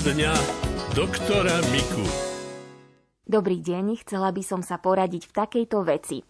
dňa doktora Miku. Dobrý deň, chcela by som sa poradiť v takejto veci.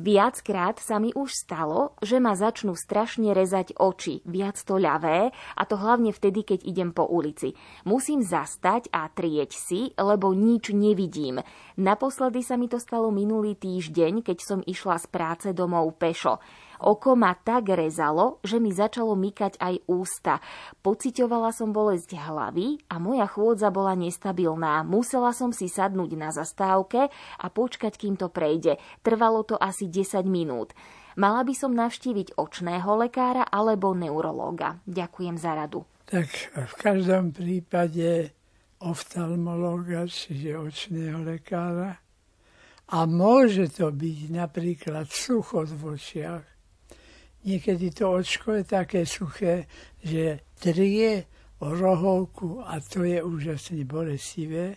Viackrát sa mi už stalo, že ma začnú strašne rezať oči, viac to ľavé, a to hlavne vtedy, keď idem po ulici. Musím zastať a trieť si, lebo nič nevidím. Naposledy sa mi to stalo minulý týždeň, keď som išla z práce domov pešo. Oko ma tak rezalo, že mi začalo mykať aj ústa. Pocitovala som bolesť hlavy a moja chôdza bola nestabilná. Musela som si sadnúť na zastávke a počkať, kým to prejde. Trvalo to asi 10 minút. Mala by som navštíviť očného lekára alebo neurológa. Ďakujem za radu. Tak v každom prípade oftalmológa, čiže očného lekára. A môže to byť napríklad suchosť v očiach, Niekedy to očko je také suché, že trie o rohovku a to je úžasne bolestivé.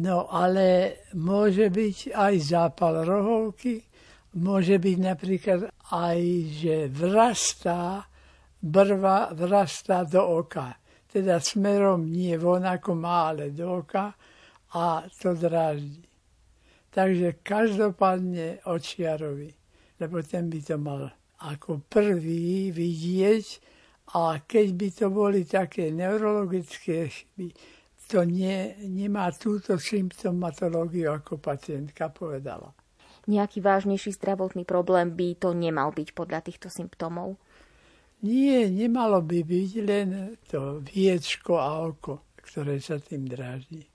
No ale môže byť aj zápal rohovky, môže byť napríklad aj, že vrastá, brva vrastá do oka. Teda smerom nie von ako má, ale do oka a to dráždi. Takže každopádne očiarovi, lebo ten by to mal ako prvý vidieť a keď by to boli také neurologické chyby, to nie, nemá túto symptomatológiu, ako pacientka povedala. Nejaký vážnejší zdravotný problém by to nemal byť podľa týchto symptómov? Nie, nemalo by byť len to viečko a oko, ktoré sa tým dráždi.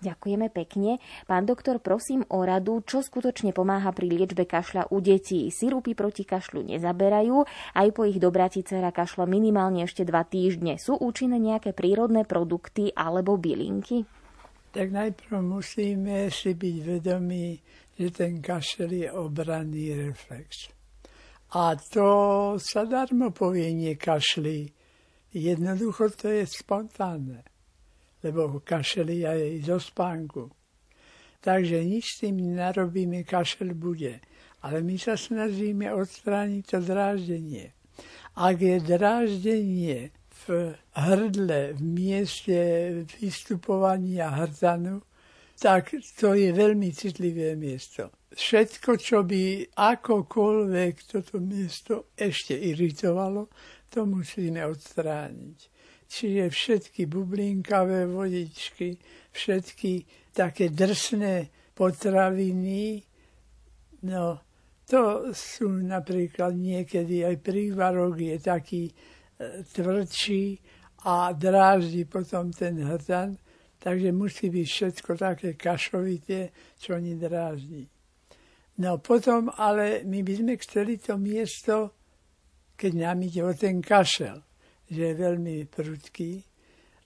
Ďakujeme pekne. Pán doktor, prosím o radu, čo skutočne pomáha pri liečbe kašľa u detí. Sirupy proti kašľu nezaberajú, aj po ich dobratí dcera kašľa minimálne ešte dva týždne. Sú účinné nejaké prírodné produkty alebo bylinky? Tak najprv musíme si byť vedomí, že ten kašel je obranný reflex. A to sa darmo povie nie kašli. Jednoducho to je spontánne lebo kašeli aj zo spánku. Takže nič s tým narobíme, kašel bude. Ale my sa snažíme odstrániť to dráždenie. Ak je dráždenie v hrdle, v mieste vystupovania hrdzanu, tak to je veľmi citlivé miesto. Všetko, čo by akokoľvek toto miesto ešte iritovalo, to musíme odstrániť čiže všetky bublinkavé vodičky, všetky také drsné potraviny, no to sú napríklad niekedy aj prívarok je taký e, tvrdší a dráždi potom ten hrdan, takže musí byť všetko také kašovité, čo nedráždi. No potom, ale my by sme chceli to miesto, keď nám ide o ten kašel že je veľmi prudký.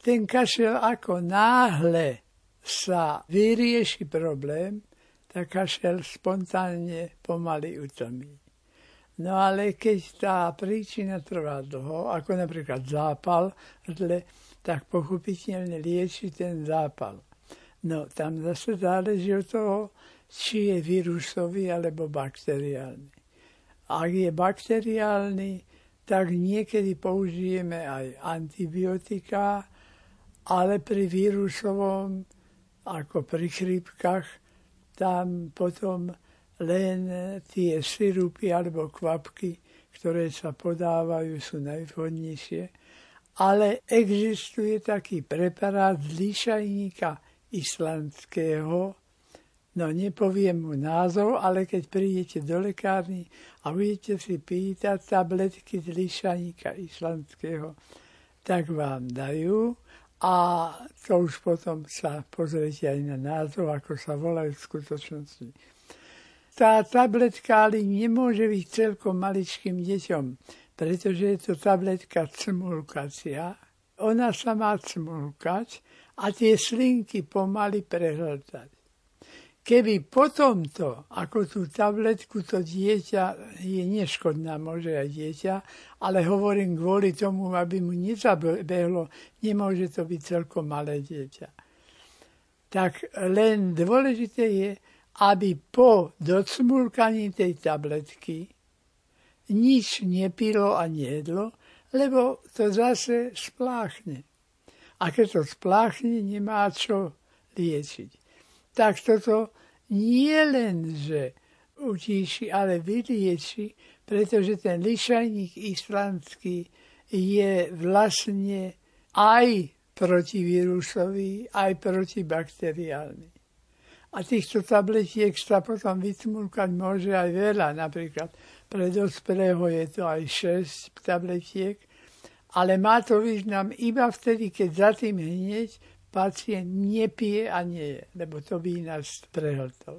Ten kašel ako náhle sa vyrieši problém, tak kašel spontánne pomaly utomí. No ale keď tá príčina trvá dlho, ako napríklad zápal hle, tak pochopiteľne lieči ten zápal. No tam zase záleží od toho, či je vírusový alebo bakteriálny. Ak je bakteriálny, tak niekedy použijeme aj antibiotika, ale pri vírusovom, ako pri chrípkach, tam potom len tie sirupy alebo kvapky, ktoré sa podávajú, sú najvhodnejšie. Ale existuje taký preparát z lišajníka islandského, No nepoviem mu názov, ale keď prídete do lekárny a budete si pýtať tabletky z lišaníka islandského, tak vám dajú a to už potom sa pozriete aj na názov, ako sa volajú v skutočnosti. Tá tabletka ale nemôže byť celkom maličkým deťom, pretože je to tabletka cmulkacia. Ona sa má cmulkať a tie slinky pomaly prehľadať. Keby potom to, ako tú tabletku, to dieťa je neškodná, môže aj dieťa, ale hovorím kvôli tomu, aby mu nezabehlo, nemôže to byť celkom malé dieťa. Tak len dôležité je, aby po docmulkaní tej tabletky nič nepilo a nejedlo, lebo to zase spláchne. A keď to spláchne, nemá čo liečiť. Tak toto nie len, že utíši, ale vylieči, pretože ten lišajník islandský je vlastne aj protivírusový, aj protibakteriálny. A týchto tabletiek sa potom vytmulkať môže aj veľa. Napríklad pre dospelého je to aj 6 tabletiek, ale má to význam iba vtedy, keď za tým hneď pacient nepije a nie je, lebo to by nás prehltol.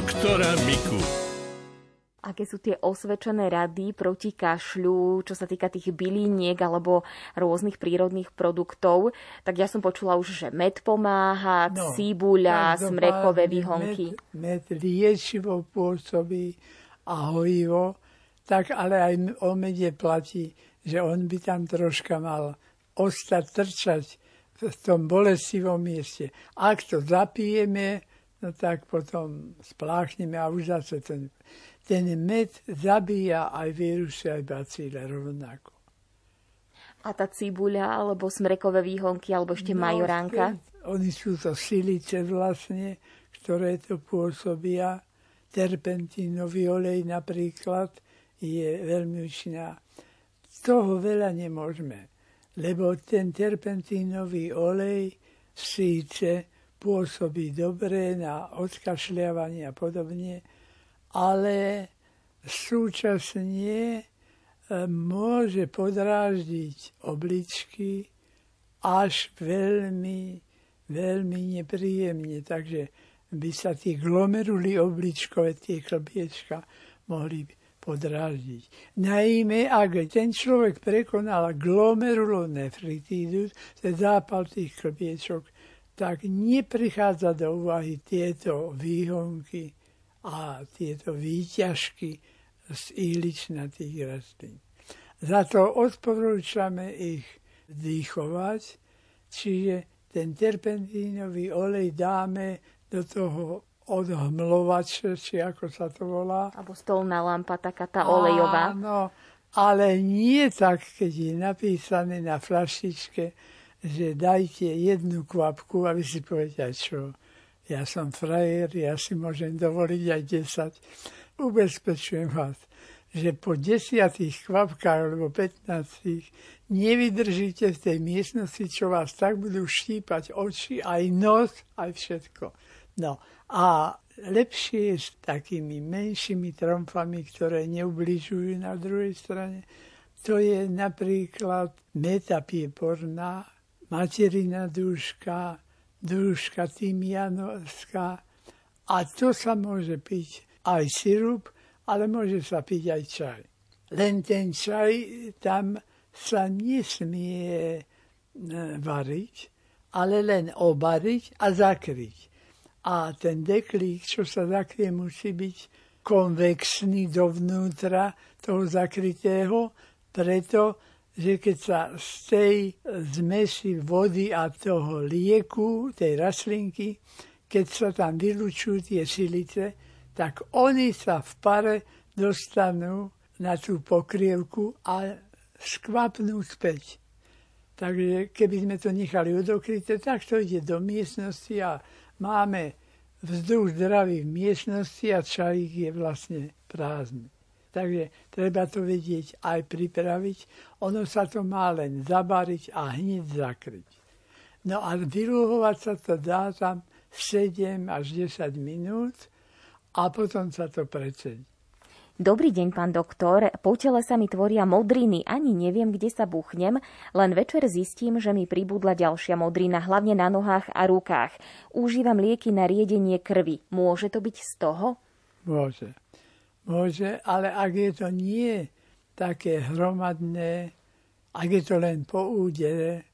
doktora Miku. A aké sú tie osvedčené rady proti kašľu, čo sa týka tých byliniek alebo rôznych prírodných produktov. Tak ja som počula už, že med pomáha, no, cibuľa, smrekové výhonky. Med, med liečivo pôsobí a hojivo, tak ale aj o mede platí, že on by tam troška mal ostať, trčať v tom bolestivom mieste. Ak to zapijeme, no tak potom spláchneme a už zase ten ten med zabíja aj vírusy, aj bacíle rovnako. A tá cibuľa, alebo smrekové výhonky, alebo ešte no, majoránka? Oni sú to silice vlastne, ktoré to pôsobia. Terpentínový olej napríklad je veľmi účinná. Toho veľa nemôžeme, lebo ten terpentínový olej síce pôsobí dobre na odkašľavanie a podobne, ale súčasne e, môže podráždiť obličky až veľmi, veľmi nepríjemne. Takže by sa tie glomeruly obličkové, tie klbiečka mohli podráždiť. Najmä, ak ten človek prekonal glomerulonefritídu, to je zápal tých klbiečok, tak neprichádza do úvahy tieto výhonky, a tieto výťažky z ihličnatých rastlín. Za to odporúčame ich dýchovať, čiže ten terpentínový olej dáme do toho odhmlovače, či ako sa to volá. Alebo stolná lampa, taká tá olejová. Áno, ale nie tak, keď je napísané na flaštičke, že dajte jednu kvapku a vy si poviete, čo, ja som frajer, ja si môžem dovoliť aj 10. Ubezpečujem vás, že po desiatých kvapkách alebo 15 nevydržíte v tej miestnosti, čo vás tak budú štípať oči, aj nos, aj všetko. No a lepšie je s takými menšími tromfami, ktoré neubližujú na druhej strane. To je napríklad metapieporná, materina dúška, družka tymianovská a to sa môže piť aj sirup, ale môže sa piť aj čaj. Len ten čaj tam sa nesmie variť, ale len obariť a zakryť. A ten deklík, čo sa zakrie, musí byť konvexný dovnútra toho zakrytého, preto že keď sa z tej zmesi vody a toho lieku, tej rastlinky, keď sa tam vylučujú tie silice, tak oni sa v pare dostanú na tú pokrievku a skvapnú späť. Takže keby sme to nechali odokryté, tak to ide do miestnosti a máme vzduch zdravý v miestnosti a čajík je vlastne prázdny. Takže treba to vedieť aj pripraviť. Ono sa to má len zabariť a hneď zakryť. No a vyluhovať sa to dá tam 7 až 10 minút a potom sa to precedí. Dobrý deň, pán doktor. Po tele sa mi tvoria modriny, ani neviem, kde sa buchnem, len večer zistím, že mi pribudla ďalšia modrina, hlavne na nohách a rukách. Užívam lieky na riedenie krvi. Môže to byť z toho? Môže. Môže, ale ak je to nie také hromadné, ak je to len po údere,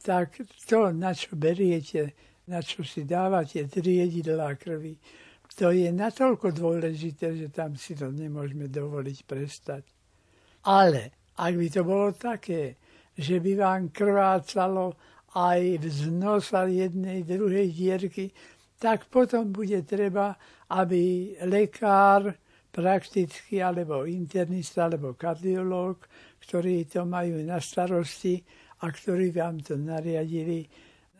tak to, na čo beriete, na čo si dávate triedidlá krvi, to je natoľko dôležité, že tam si to nemôžeme dovoliť prestať. Ale ak by to bolo také, že by vám krvácalo aj z jednej, druhej dierky, tak potom bude treba, aby lekár praktický alebo internista alebo kardiológ, ktorí to majú na starosti a ktorí vám to nariadili,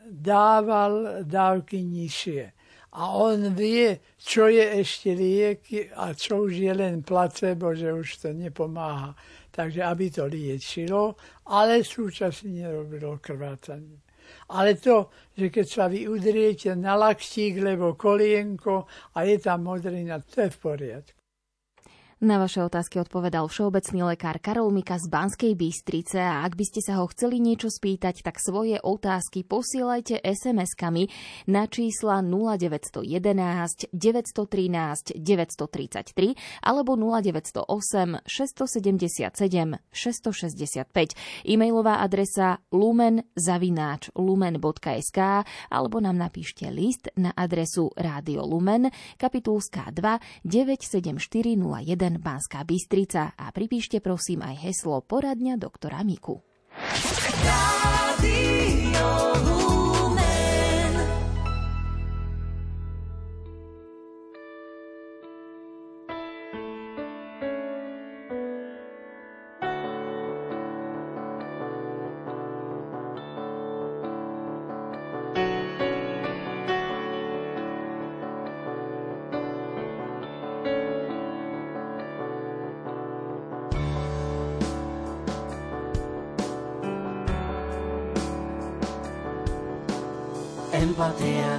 dával dávky nižšie. A on vie, čo je ešte liek a čo už je len placebo, že už to nepomáha. Takže aby to liečilo, ale súčasne nerobilo krvácanie. Ale to, že keď sa vy udriete na laktík, lebo kolienko a je tam modrina, to je v poriadku. Na vaše otázky odpovedal všeobecný lekár Karol Mika z Banskej Bystrice a ak by ste sa ho chceli niečo spýtať, tak svoje otázky posielajte SMS-kami na čísla 0911 913 933 alebo 0908 677 665. E-mailová adresa lumen.lumen.sk alebo nám napíšte list na adresu Rádio Lumen, kapitulská 2 97401 Banská Bystrica a pripíšte prosím aj heslo Poradňa doktora Miku. Radio empatia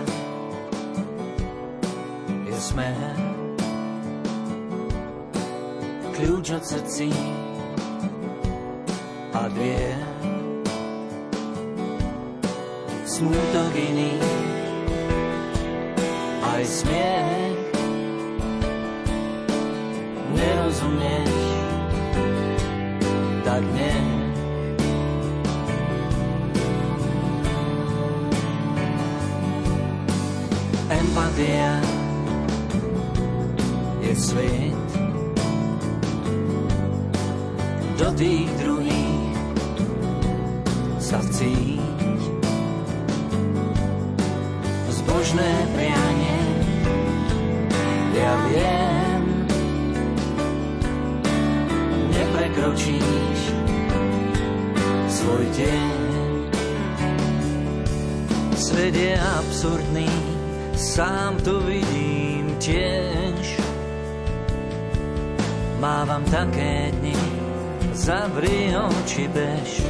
je smer. Kľúč od srdcí a dvie. Smútok iný, aj smiech. Je svet. Do tých druhých sa vcíť zbožné prianie ja viem neprekročíš svoj deň. Svet je absurdný sám to vidím tiež. Mávam také dni, zavri oči bež.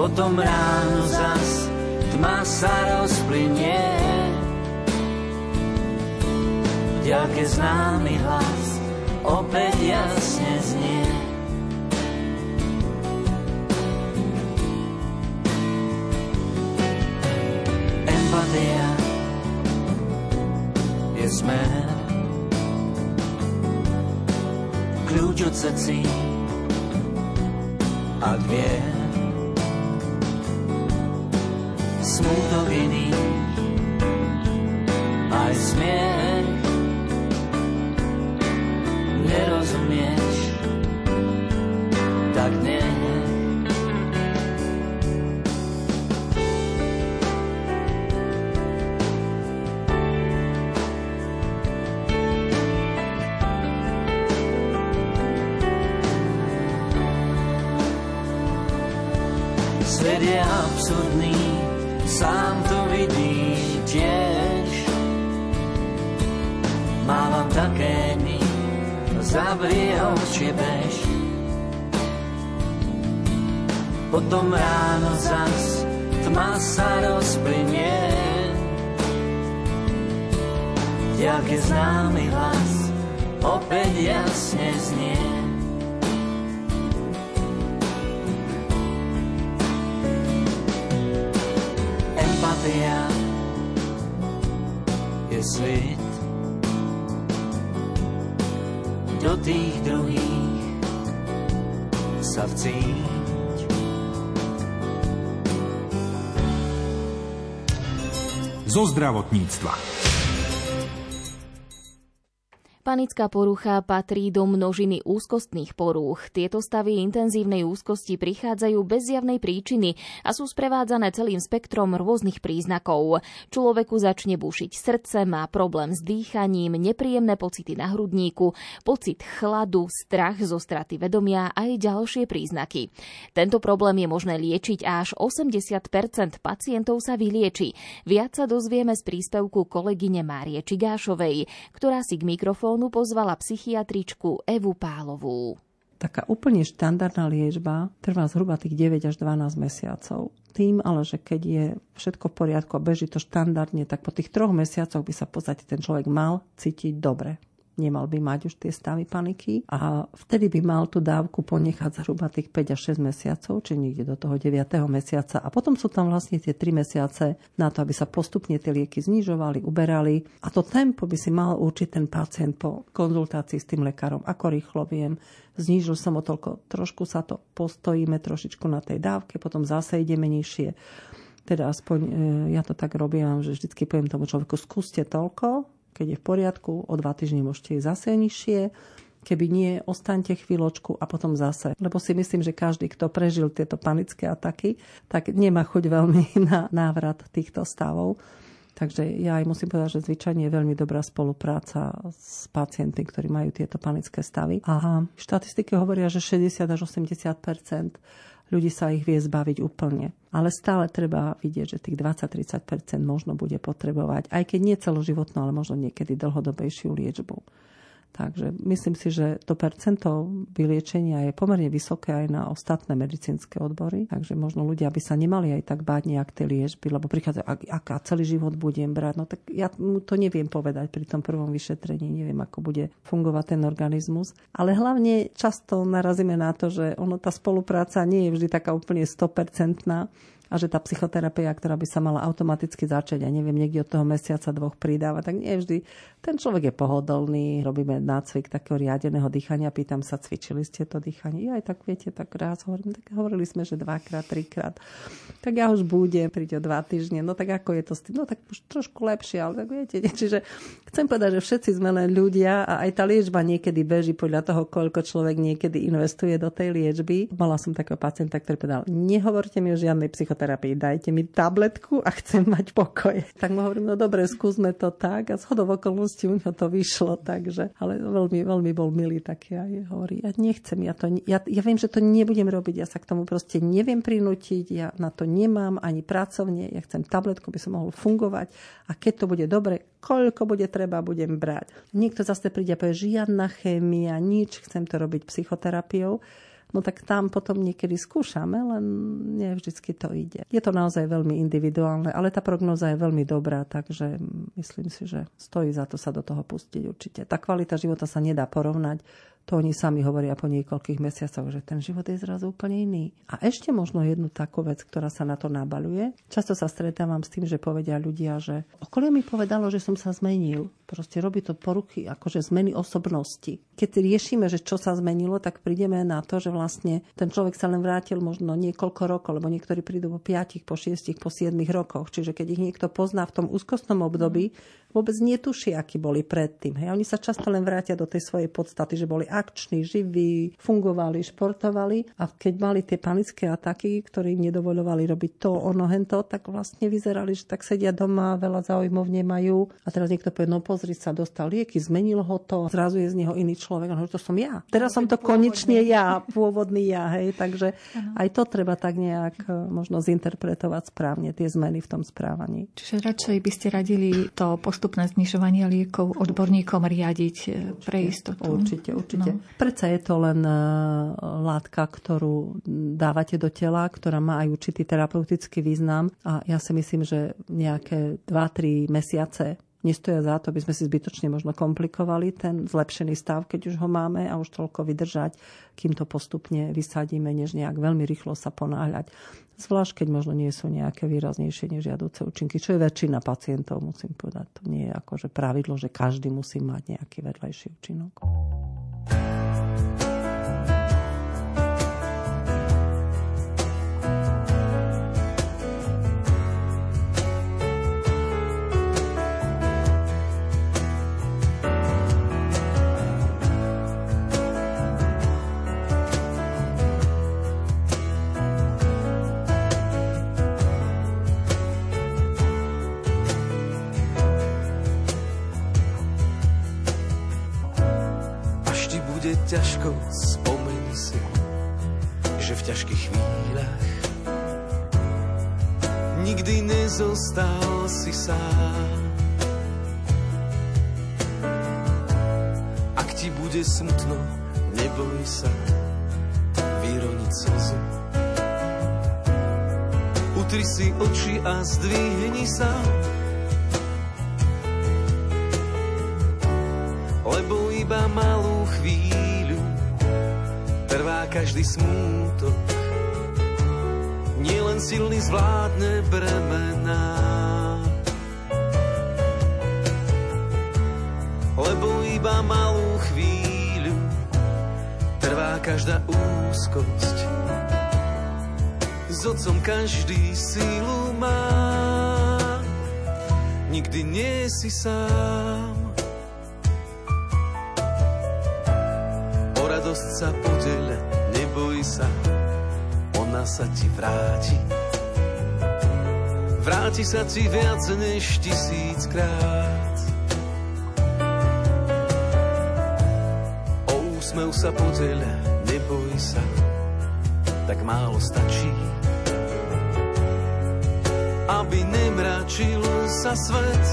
Potom ráno zas tma sa rozplynie. V ďalke známy hlas opäť jasne znie. Srdcí a dvier. Smútok iný, aj smiech. Nerozumieš, tak nie. Potom ráno zas tma sa rozplynie. Jak je známy hlas, opäť jasne znie. empatia je svet do tých druhých sa vcíť. Zo zdravotníctva. Panická porucha patrí do množiny úzkostných porúch. Tieto stavy intenzívnej úzkosti prichádzajú bez zjavnej príčiny a sú sprevádzané celým spektrom rôznych príznakov. Človeku začne bušiť srdce, má problém s dýchaním, nepríjemné pocity na hrudníku, pocit chladu, strach zo straty vedomia a aj ďalšie príznaky. Tento problém je možné liečiť a až 80 pacientov sa vylieči. Viac sa dozvieme z príspevku kolegyne Márie Čigášovej, ktorá si k mikrofónu mikrofónu pozvala psychiatričku Evu Pálovú. Taká úplne štandardná liečba trvá zhruba tých 9 až 12 mesiacov. Tým ale, že keď je všetko v poriadku a beží to štandardne, tak po tých troch mesiacoch by sa v podstate ten človek mal cítiť dobre. Nemal by mať už tie stavy paniky a vtedy by mal tú dávku ponechať zhruba tých 5 až 6 mesiacov, či niekde do toho 9. mesiaca a potom sú tam vlastne tie 3 mesiace na to, aby sa postupne tie lieky znižovali, uberali a to tempo by si mal určiť ten pacient po konzultácii s tým lekárom, ako rýchlo viem, znížil som o toľko, trošku sa to postojíme trošičku na tej dávke, potom zase ideme nižšie. Teda aspoň e, ja to tak robím, že vždycky poviem tomu človeku, skúste toľko, keď je v poriadku, o dva týždne môžete ísť zase nižšie, keby nie, ostaňte chvíľočku a potom zase. Lebo si myslím, že každý, kto prežil tieto panické ataky, tak nemá chuť veľmi na návrat týchto stavov. Takže ja aj musím povedať, že zvyčajne je veľmi dobrá spolupráca s pacientmi, ktorí majú tieto panické stavy. A štatistiky hovoria, že 60 až 80 ľudí sa ich vie zbaviť úplne. Ale stále treba vidieť, že tých 20-30% možno bude potrebovať, aj keď nie celoživotnú, ale možno niekedy dlhodobejšiu liečbu. Takže myslím si, že to percento vyliečenia je pomerne vysoké aj na ostatné medicínske odbory. Takže možno ľudia by sa nemali aj tak báť nejak tie liečby, lebo prichádza, ak, celý život budem brať, no tak ja to neviem povedať pri tom prvom vyšetrení, neviem, ako bude fungovať ten organizmus. Ale hlavne často narazíme na to, že ono, tá spolupráca nie je vždy taká úplne 100% a že tá psychoterapia, ktorá by sa mala automaticky začať, ja neviem, niekde od toho mesiaca dvoch pridáva, tak nie vždy. Ten človek je pohodlný, robíme nácvik takého riadeného dýchania, pýtam sa, cvičili ste to dýchanie? Ja aj tak viete, tak raz hovorím, tak hovorili sme, že dvakrát, trikrát. Tak ja už budem, príď o dva týždne, no tak ako je to s tým? No tak už trošku lepšie, ale tak viete, nie? čiže chcem povedať, že všetci sme len ľudia a aj tá liečba niekedy beží podľa toho, koľko človek niekedy investuje do tej liečby. Mala som takého pacienta, ktorý povedal, nehovorte mi o žiadnej psychoterapii, dajte mi tabletku a chcem mať pokoj. Tak mu hovorím, no dobre, skúsme to tak a zhodov okolností u neho to vyšlo, takže, ale veľmi, veľmi bol milý taký a hovorí, ja nechcem, ja, to, ja, ja viem, že to nebudem robiť, ja sa k tomu proste neviem prinútiť, ja na to nemám ani pracovne, ja chcem tabletku, by som mohol fungovať a keď to bude dobre, koľko bude treba, budem brať. Niekto zase príde a povie, žiadna chémia, nič, chcem to robiť psychoterapiou no tak tam potom niekedy skúšame, len nie vždycky to ide. Je to naozaj veľmi individuálne, ale tá prognoza je veľmi dobrá, takže myslím si, že stojí za to sa do toho pustiť určite. Tá kvalita života sa nedá porovnať to oni sami hovoria po niekoľkých mesiacoch, že ten život je zrazu úplne iný. A ešte možno jednu takú vec, ktorá sa na to nabaluje. Často sa stretávam s tým, že povedia ľudia, že okolie mi povedalo, že som sa zmenil. Proste robí to poruchy, akože zmeny osobnosti. Keď riešime, že čo sa zmenilo, tak prídeme na to, že vlastne ten človek sa len vrátil možno niekoľko rokov, lebo niektorí prídu po 5, po 6, po 7 rokoch. Čiže keď ich niekto pozná v tom úzkostnom období, vôbec netuší, akí boli predtým. Hej. Oni sa často len vrátia do tej svojej podstaty, že boli akční, živí, fungovali, športovali a keď mali tie panické ataky, ktorí im nedovolovali robiť to, ono, hento, tak vlastne vyzerali, že tak sedia doma, veľa záujmov nemajú a teraz niekto povie, no pozri sa, dostal lieky, zmenil ho to, zrazu je z neho iný človek. A to som ja. Teraz som to konečne ja, pôvodný ja, hej, takže aj to treba tak nejak e, možno zinterpretovať správne, tie zmeny v tom správaní. Čiže radšej by ste radili to postupné znižovanie liekov odborníkom riadiť e, pre istotu. Určite, určite. No. Predsa je to len e, látka, ktorú dávate do tela, ktorá má aj určitý terapeutický význam a ja si myslím, že nejaké 2-3 mesiace nestoja za to, aby sme si zbytočne možno komplikovali ten zlepšený stav, keď už ho máme a už toľko vydržať, kým to postupne vysadíme, než nejak veľmi rýchlo sa ponáhľať. Zvlášť, keď možno nie sú nejaké výraznejšie nežiaduce účinky, čo je väčšina pacientov, musím povedať. To nie je akože pravidlo, že každý musí mať nejaký vedľajší účinok. sám. Ak ti bude smutno, neboj sa vyroniť slzu. Utri si oči a zdvihni sa, lebo iba malú chvíľu trvá každý smútok nielen silný zvládne bremená. Iba malú chvíľu trvá každá úzkosť. S otcom každý sílu má, nikdy nie si sám. O radosť sa podeľ, neboj sa, ona sa ti vráti. Vráti sa ti viac než tisíckrát. Úsmev sa podeľ, neboj sa, tak málo stačí. Aby nemračil sa svet,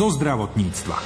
Zo zdravotníctva.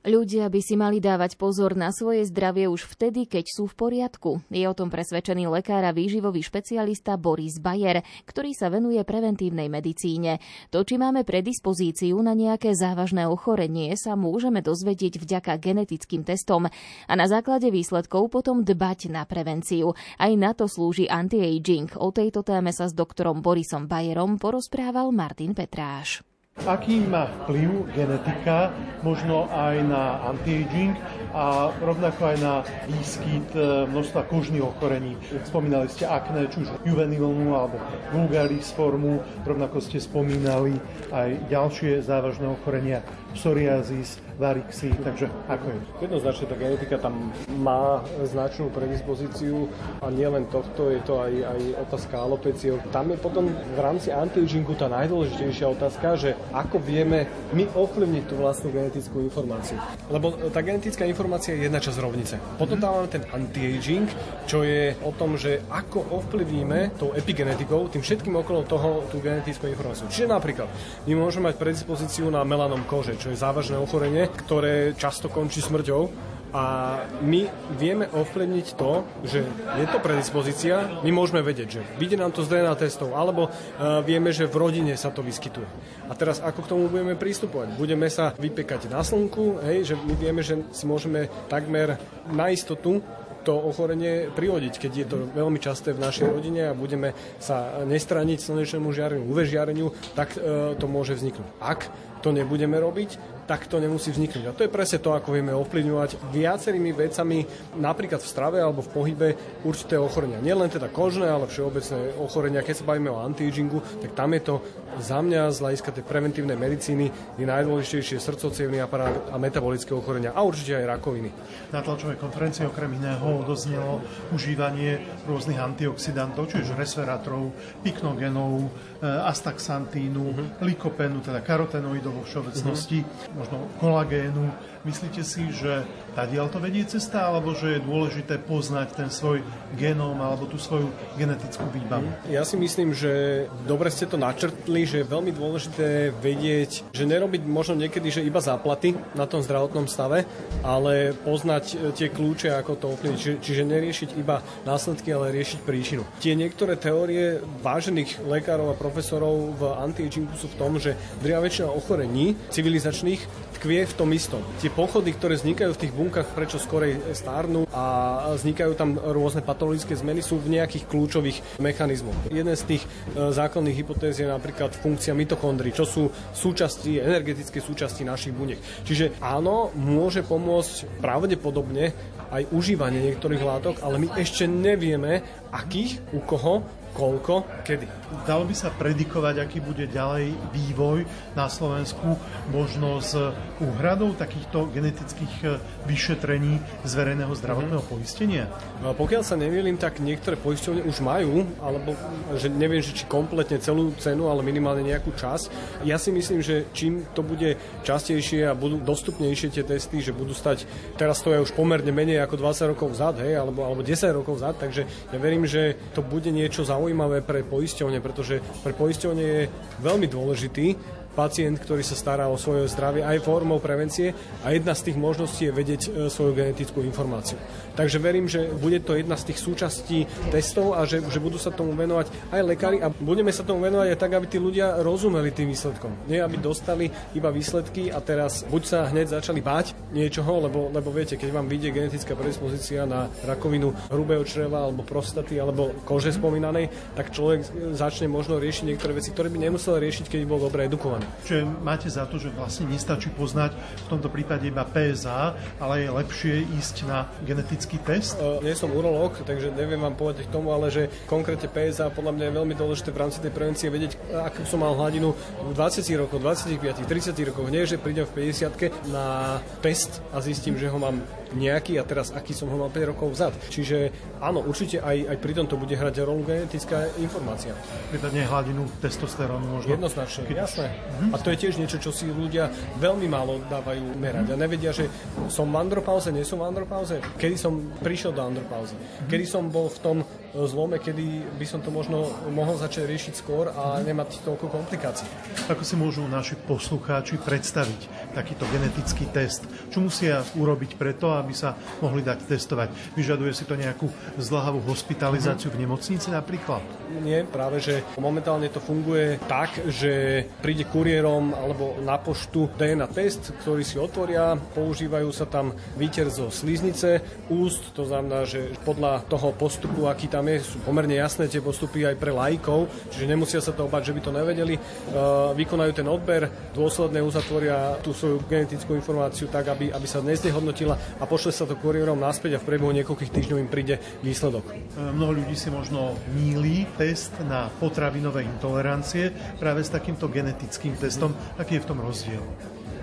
Ľudia by si mali dávať pozor na svoje zdravie už vtedy, keď sú v poriadku. Je o tom presvedčený lekár a výživový špecialista Boris Bayer, ktorý sa venuje preventívnej medicíne. To, či máme predispozíciu na nejaké závažné ochorenie, sa môžeme dozvedieť vďaka genetickým testom a na základe výsledkov potom dbať na prevenciu. Aj na to slúži anti-aging. O tejto téme sa s doktorom Borisom Bayerom porozprával Martin Petráš. Aký má vplyv genetika možno aj na anti-aging a rovnako aj na výskyt e, množstva kožných ochorení. Spomínali ste akné, či už juvenilnú alebo vulgaris formu, rovnako ste spomínali aj ďalšie závažné ochorenia, psoriazis, varixy, takže ako je? Jednoznačne tá genetika tam má značnú predispozíciu a nielen tohto, je to aj, aj otázka alopecie. Tam je potom v rámci anti-agingu tá najdôležitejšia otázka, že ako vieme my ovplyvniť tú vlastnú genetickú informáciu. Lebo tá genetická informácia je jedna časť rovnice. Potom tam máme ten anti-aging, čo je o tom, že ako ovplyvníme tou epigenetikou, tým všetkým okolo toho tú genetickú informáciu. Čiže napríklad my môžeme mať predispozíciu na melanom kože, čo je závažné ochorenie, ktoré často končí smrťou a my vieme ovplyvniť to, že je to predispozícia, my môžeme vedieť, že vidie nám to z DNA testov, alebo uh, vieme, že v rodine sa to vyskytuje. A teraz ako k tomu budeme prístupovať? Budeme sa vypekať na slnku, hej, že my vieme, že si môžeme takmer na istotu to ochorenie privodiť, keď je to veľmi časté v našej rodine a budeme sa nestraniť slnečnému žiareniu, UV žiareniu, tak e, to môže vzniknúť. Ak to nebudeme robiť, tak to nemusí vzniknúť. A to je presne to, ako vieme ovplyvňovať viacerými vecami, napríklad v strave alebo v pohybe určité ochorenia. Nielen teda kožné, ale všeobecné ochorenia. Keď sa bavíme o anti-agingu, tak tam je to za mňa z hľadiska tej preventívnej medicíny je najdôležitejšie srdcovcievný aparát a metabolické ochorenia a určite aj rakoviny. Na tlačovej konferencii okrem iného doznelo užívanie rôznych antioxidantov, či už resveratrov, piknogenov, astaxantínu, uh-huh. likopenu, teda karotenoidov, vo všeobecnosti, mm-hmm. Možno kolagénu. Myslíte si, že tadiaľ to vedie cesta, alebo že je dôležité poznať ten svoj genóm alebo tú svoju genetickú výbavu? Ja si myslím, že dobre ste to načrtli, že je veľmi dôležité vedieť, že nerobiť možno niekedy, že iba záplaty na tom zdravotnom stave, ale poznať e, tie kľúče, ako to ovplyvniť. Čiže, čiže neriešiť iba následky, ale riešiť príčinu. Tie niektoré teórie vážených lekárov a profesorov v anti-agingu sú v tom, že drvia väčšina ochorení civilizačných tkvie v tom istom. Tie pochody, ktoré vznikajú v tých bunkách, prečo skorej stárnu a vznikajú tam rôzne patologické zmeny, sú v nejakých kľúčových mechanizmoch. Jeden z tých e, základných hypotéz je napríklad funkcia mitochondrií, čo sú súčasti, energetické súčasti našich buniek. Čiže áno, môže pomôcť pravdepodobne aj užívanie niektorých látok, ale my ešte nevieme, akých, u koho koľko, kedy. Dalo by sa predikovať, aký bude ďalej vývoj na Slovensku, možno s úhradou takýchto genetických e, vyšetrení z verejného zdravotného mm-hmm. poistenia? No, pokiaľ sa nemýlim, tak niektoré poisťovne už majú, alebo že neviem, že či kompletne celú cenu, ale minimálne nejakú čas. Ja si myslím, že čím to bude častejšie a budú dostupnejšie tie testy, že budú stať, teraz to je už pomerne menej ako 20 rokov vzad, hej, alebo, alebo 10 rokov vzad, takže ja verím, že to bude niečo zaujímavé zaujímavé pre poisťovne, pretože pre poisťovne je veľmi dôležitý pacient, ktorý sa stará o svoje zdravie aj formou prevencie a jedna z tých možností je vedieť e, svoju genetickú informáciu. Takže verím, že bude to jedna z tých súčastí testov a že, že budú sa tomu venovať aj lekári a budeme sa tomu venovať aj tak, aby tí ľudia rozumeli tým výsledkom. Nie, aby dostali iba výsledky a teraz buď sa hneď začali báť niečoho, lebo, lebo viete, keď vám vyjde genetická predispozícia na rakovinu hrubého čreva alebo prostaty alebo kože spomínanej, tak človek začne možno riešiť niektoré veci, ktoré by nemusel riešiť, keď bol dobre edukovaný. Čiže máte za to, že vlastne nestačí poznať v tomto prípade iba PSA, ale je lepšie ísť na genetický test? Uh, nie som urológ, takže neviem vám povedať k tomu, ale že konkrétne PSA podľa mňa je veľmi dôležité v rámci tej prevencie vedieť, akú som mal hladinu v 20 rokoch, 25, 30 rokoch. Nie, že prídem v 50 na test a zistím, že ho mám nejaký a teraz aký som ho mal 5 rokov vzad. Čiže áno, určite aj, aj pri tomto bude hrať rolu genetická informácia. Prípadne hladinu testosterónu možno. Jednoznačne, Keď... jasné. Uh-huh. A to je tiež niečo, čo si ľudia veľmi málo dávajú merať. A nevedia, že som v andropauze, nie som v andropauze. Kedy som prišiel do andropauzy. Uh-huh. Kedy som bol v tom zlome, kedy by som to možno mohol začať riešiť skôr a nemať toľko komplikácií. Ako si môžu naši poslucháči predstaviť takýto genetický test? Čo musia urobiť preto, aby sa mohli dať testovať? Vyžaduje si to nejakú zlahavú hospitalizáciu v nemocnici napríklad? Nie, práve že momentálne to funguje tak, že príde kuriérom alebo na poštu DNA test, ktorý si otvoria, používajú sa tam výter zo sliznice, úst, to znamená, že podľa toho postupu, aký tam tam je, sú pomerne jasné tie postupy aj pre lajkov, čiže nemusia sa to obať, že by to nevedeli. Uh, vykonajú ten odber, dôsledne uzatvoria tú svoju genetickú informáciu tak, aby, aby sa neznehodnotila a pošle sa to kuriérom naspäť a v priebehu niekoľkých týždňov im príde výsledok. Uh, mnoho ľudí si možno míli test na potravinové intolerancie práve s takýmto genetickým testom. Aký je v tom rozdiel?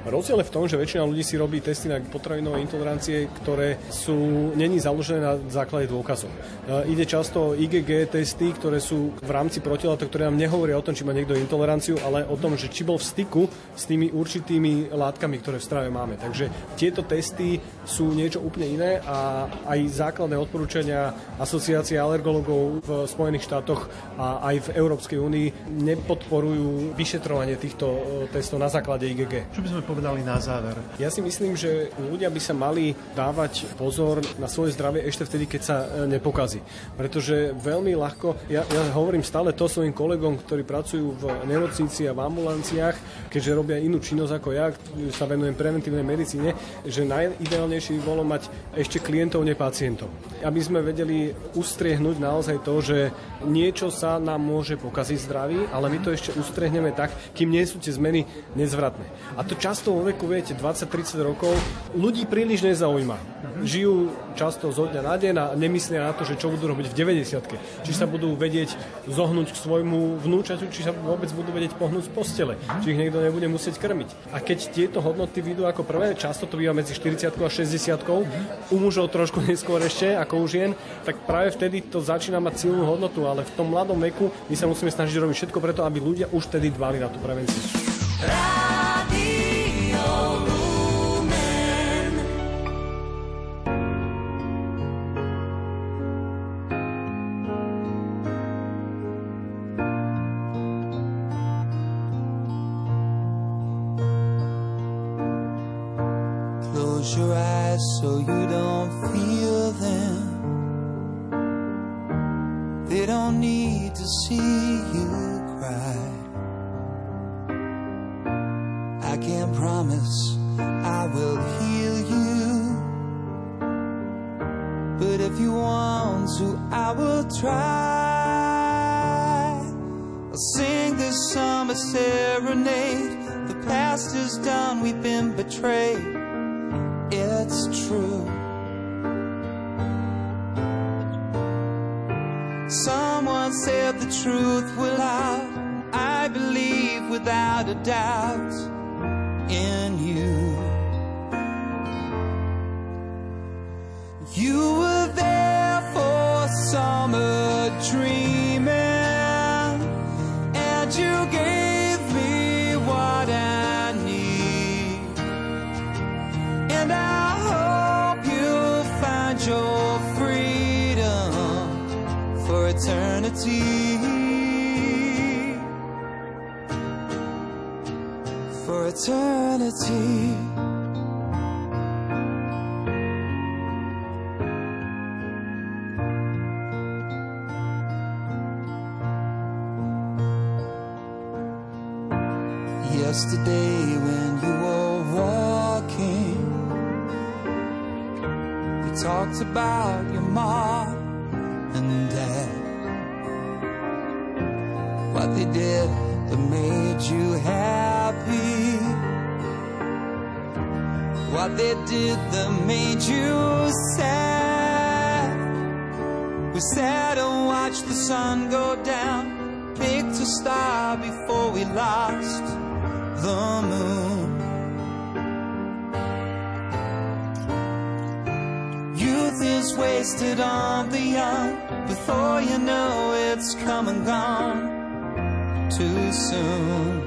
Rozdiel je v tom, že väčšina ľudí si robí testy na potravinové intolerancie, ktoré sú není založené na základe dôkazov. E, ide často o IgG testy, ktoré sú v rámci protilátok, ktoré nám nehovoria o tom, či má niekto intoleranciu, ale o tom, že či bol v styku s tými určitými látkami, ktoré v strave máme. Takže tieto testy sú niečo úplne iné a aj základné odporúčania asociácie alergologov v Spojených štátoch a aj v Európskej únii nepodporujú vyšetrovanie týchto e, testov na základe IgG. Čo by sme povedali na záver? Ja si myslím, že ľudia by sa mali dávať pozor na svoje zdravie ešte vtedy, keď sa e, nepokazí. Pretože veľmi ľahko, ja, ja hovorím stále to svojim kolegom, ktorí pracujú v nemocnici a v ambulanciách, keďže robia inú činnosť ako ja, sa venujem preventívnej medicíne, že najideálnejšie by bolo mať ešte klientov, ne pacientov. Aby sme vedeli ustriehnúť naozaj to, že niečo sa nám môže pokaziť zdraví, ale my to ešte ustrehneme tak, kým nie sú tie zmeny nezvratné. A to často vo veku, viete, 20-30 rokov, ľudí príliš nezaujíma. Žijú často zo dňa na deň a nemyslia na to, že čo budú robiť v 90 Či sa budú vedieť zohnúť k svojmu vnúčaťu, či sa vôbec budú vedieť pohnúť z postele. Či ich niekto nebude musieť krmiť. A keď tieto hodnoty vidú ako prvé, často to býva medzi 40 a 60 u mužov trošku neskôr ešte ako u žien, tak práve vtedy to začína mať silnú hodnotu, ale v tom mladom veku my sa musíme snažiť robiť všetko preto, aby ľudia už vtedy dbali na tú prevenciu. Rádio serenade. The past is done, we've been betrayed. It's true. Someone said the truth will out. I believe without a doubt in eternity. Yesterday when you were walking, we talked about your mom and dad. What they did that made you happy. What they did that made you sad. We sat and watched the sun go down, picked a star before we lost the moon. Youth is wasted on the young. Before you know it's come and gone too soon.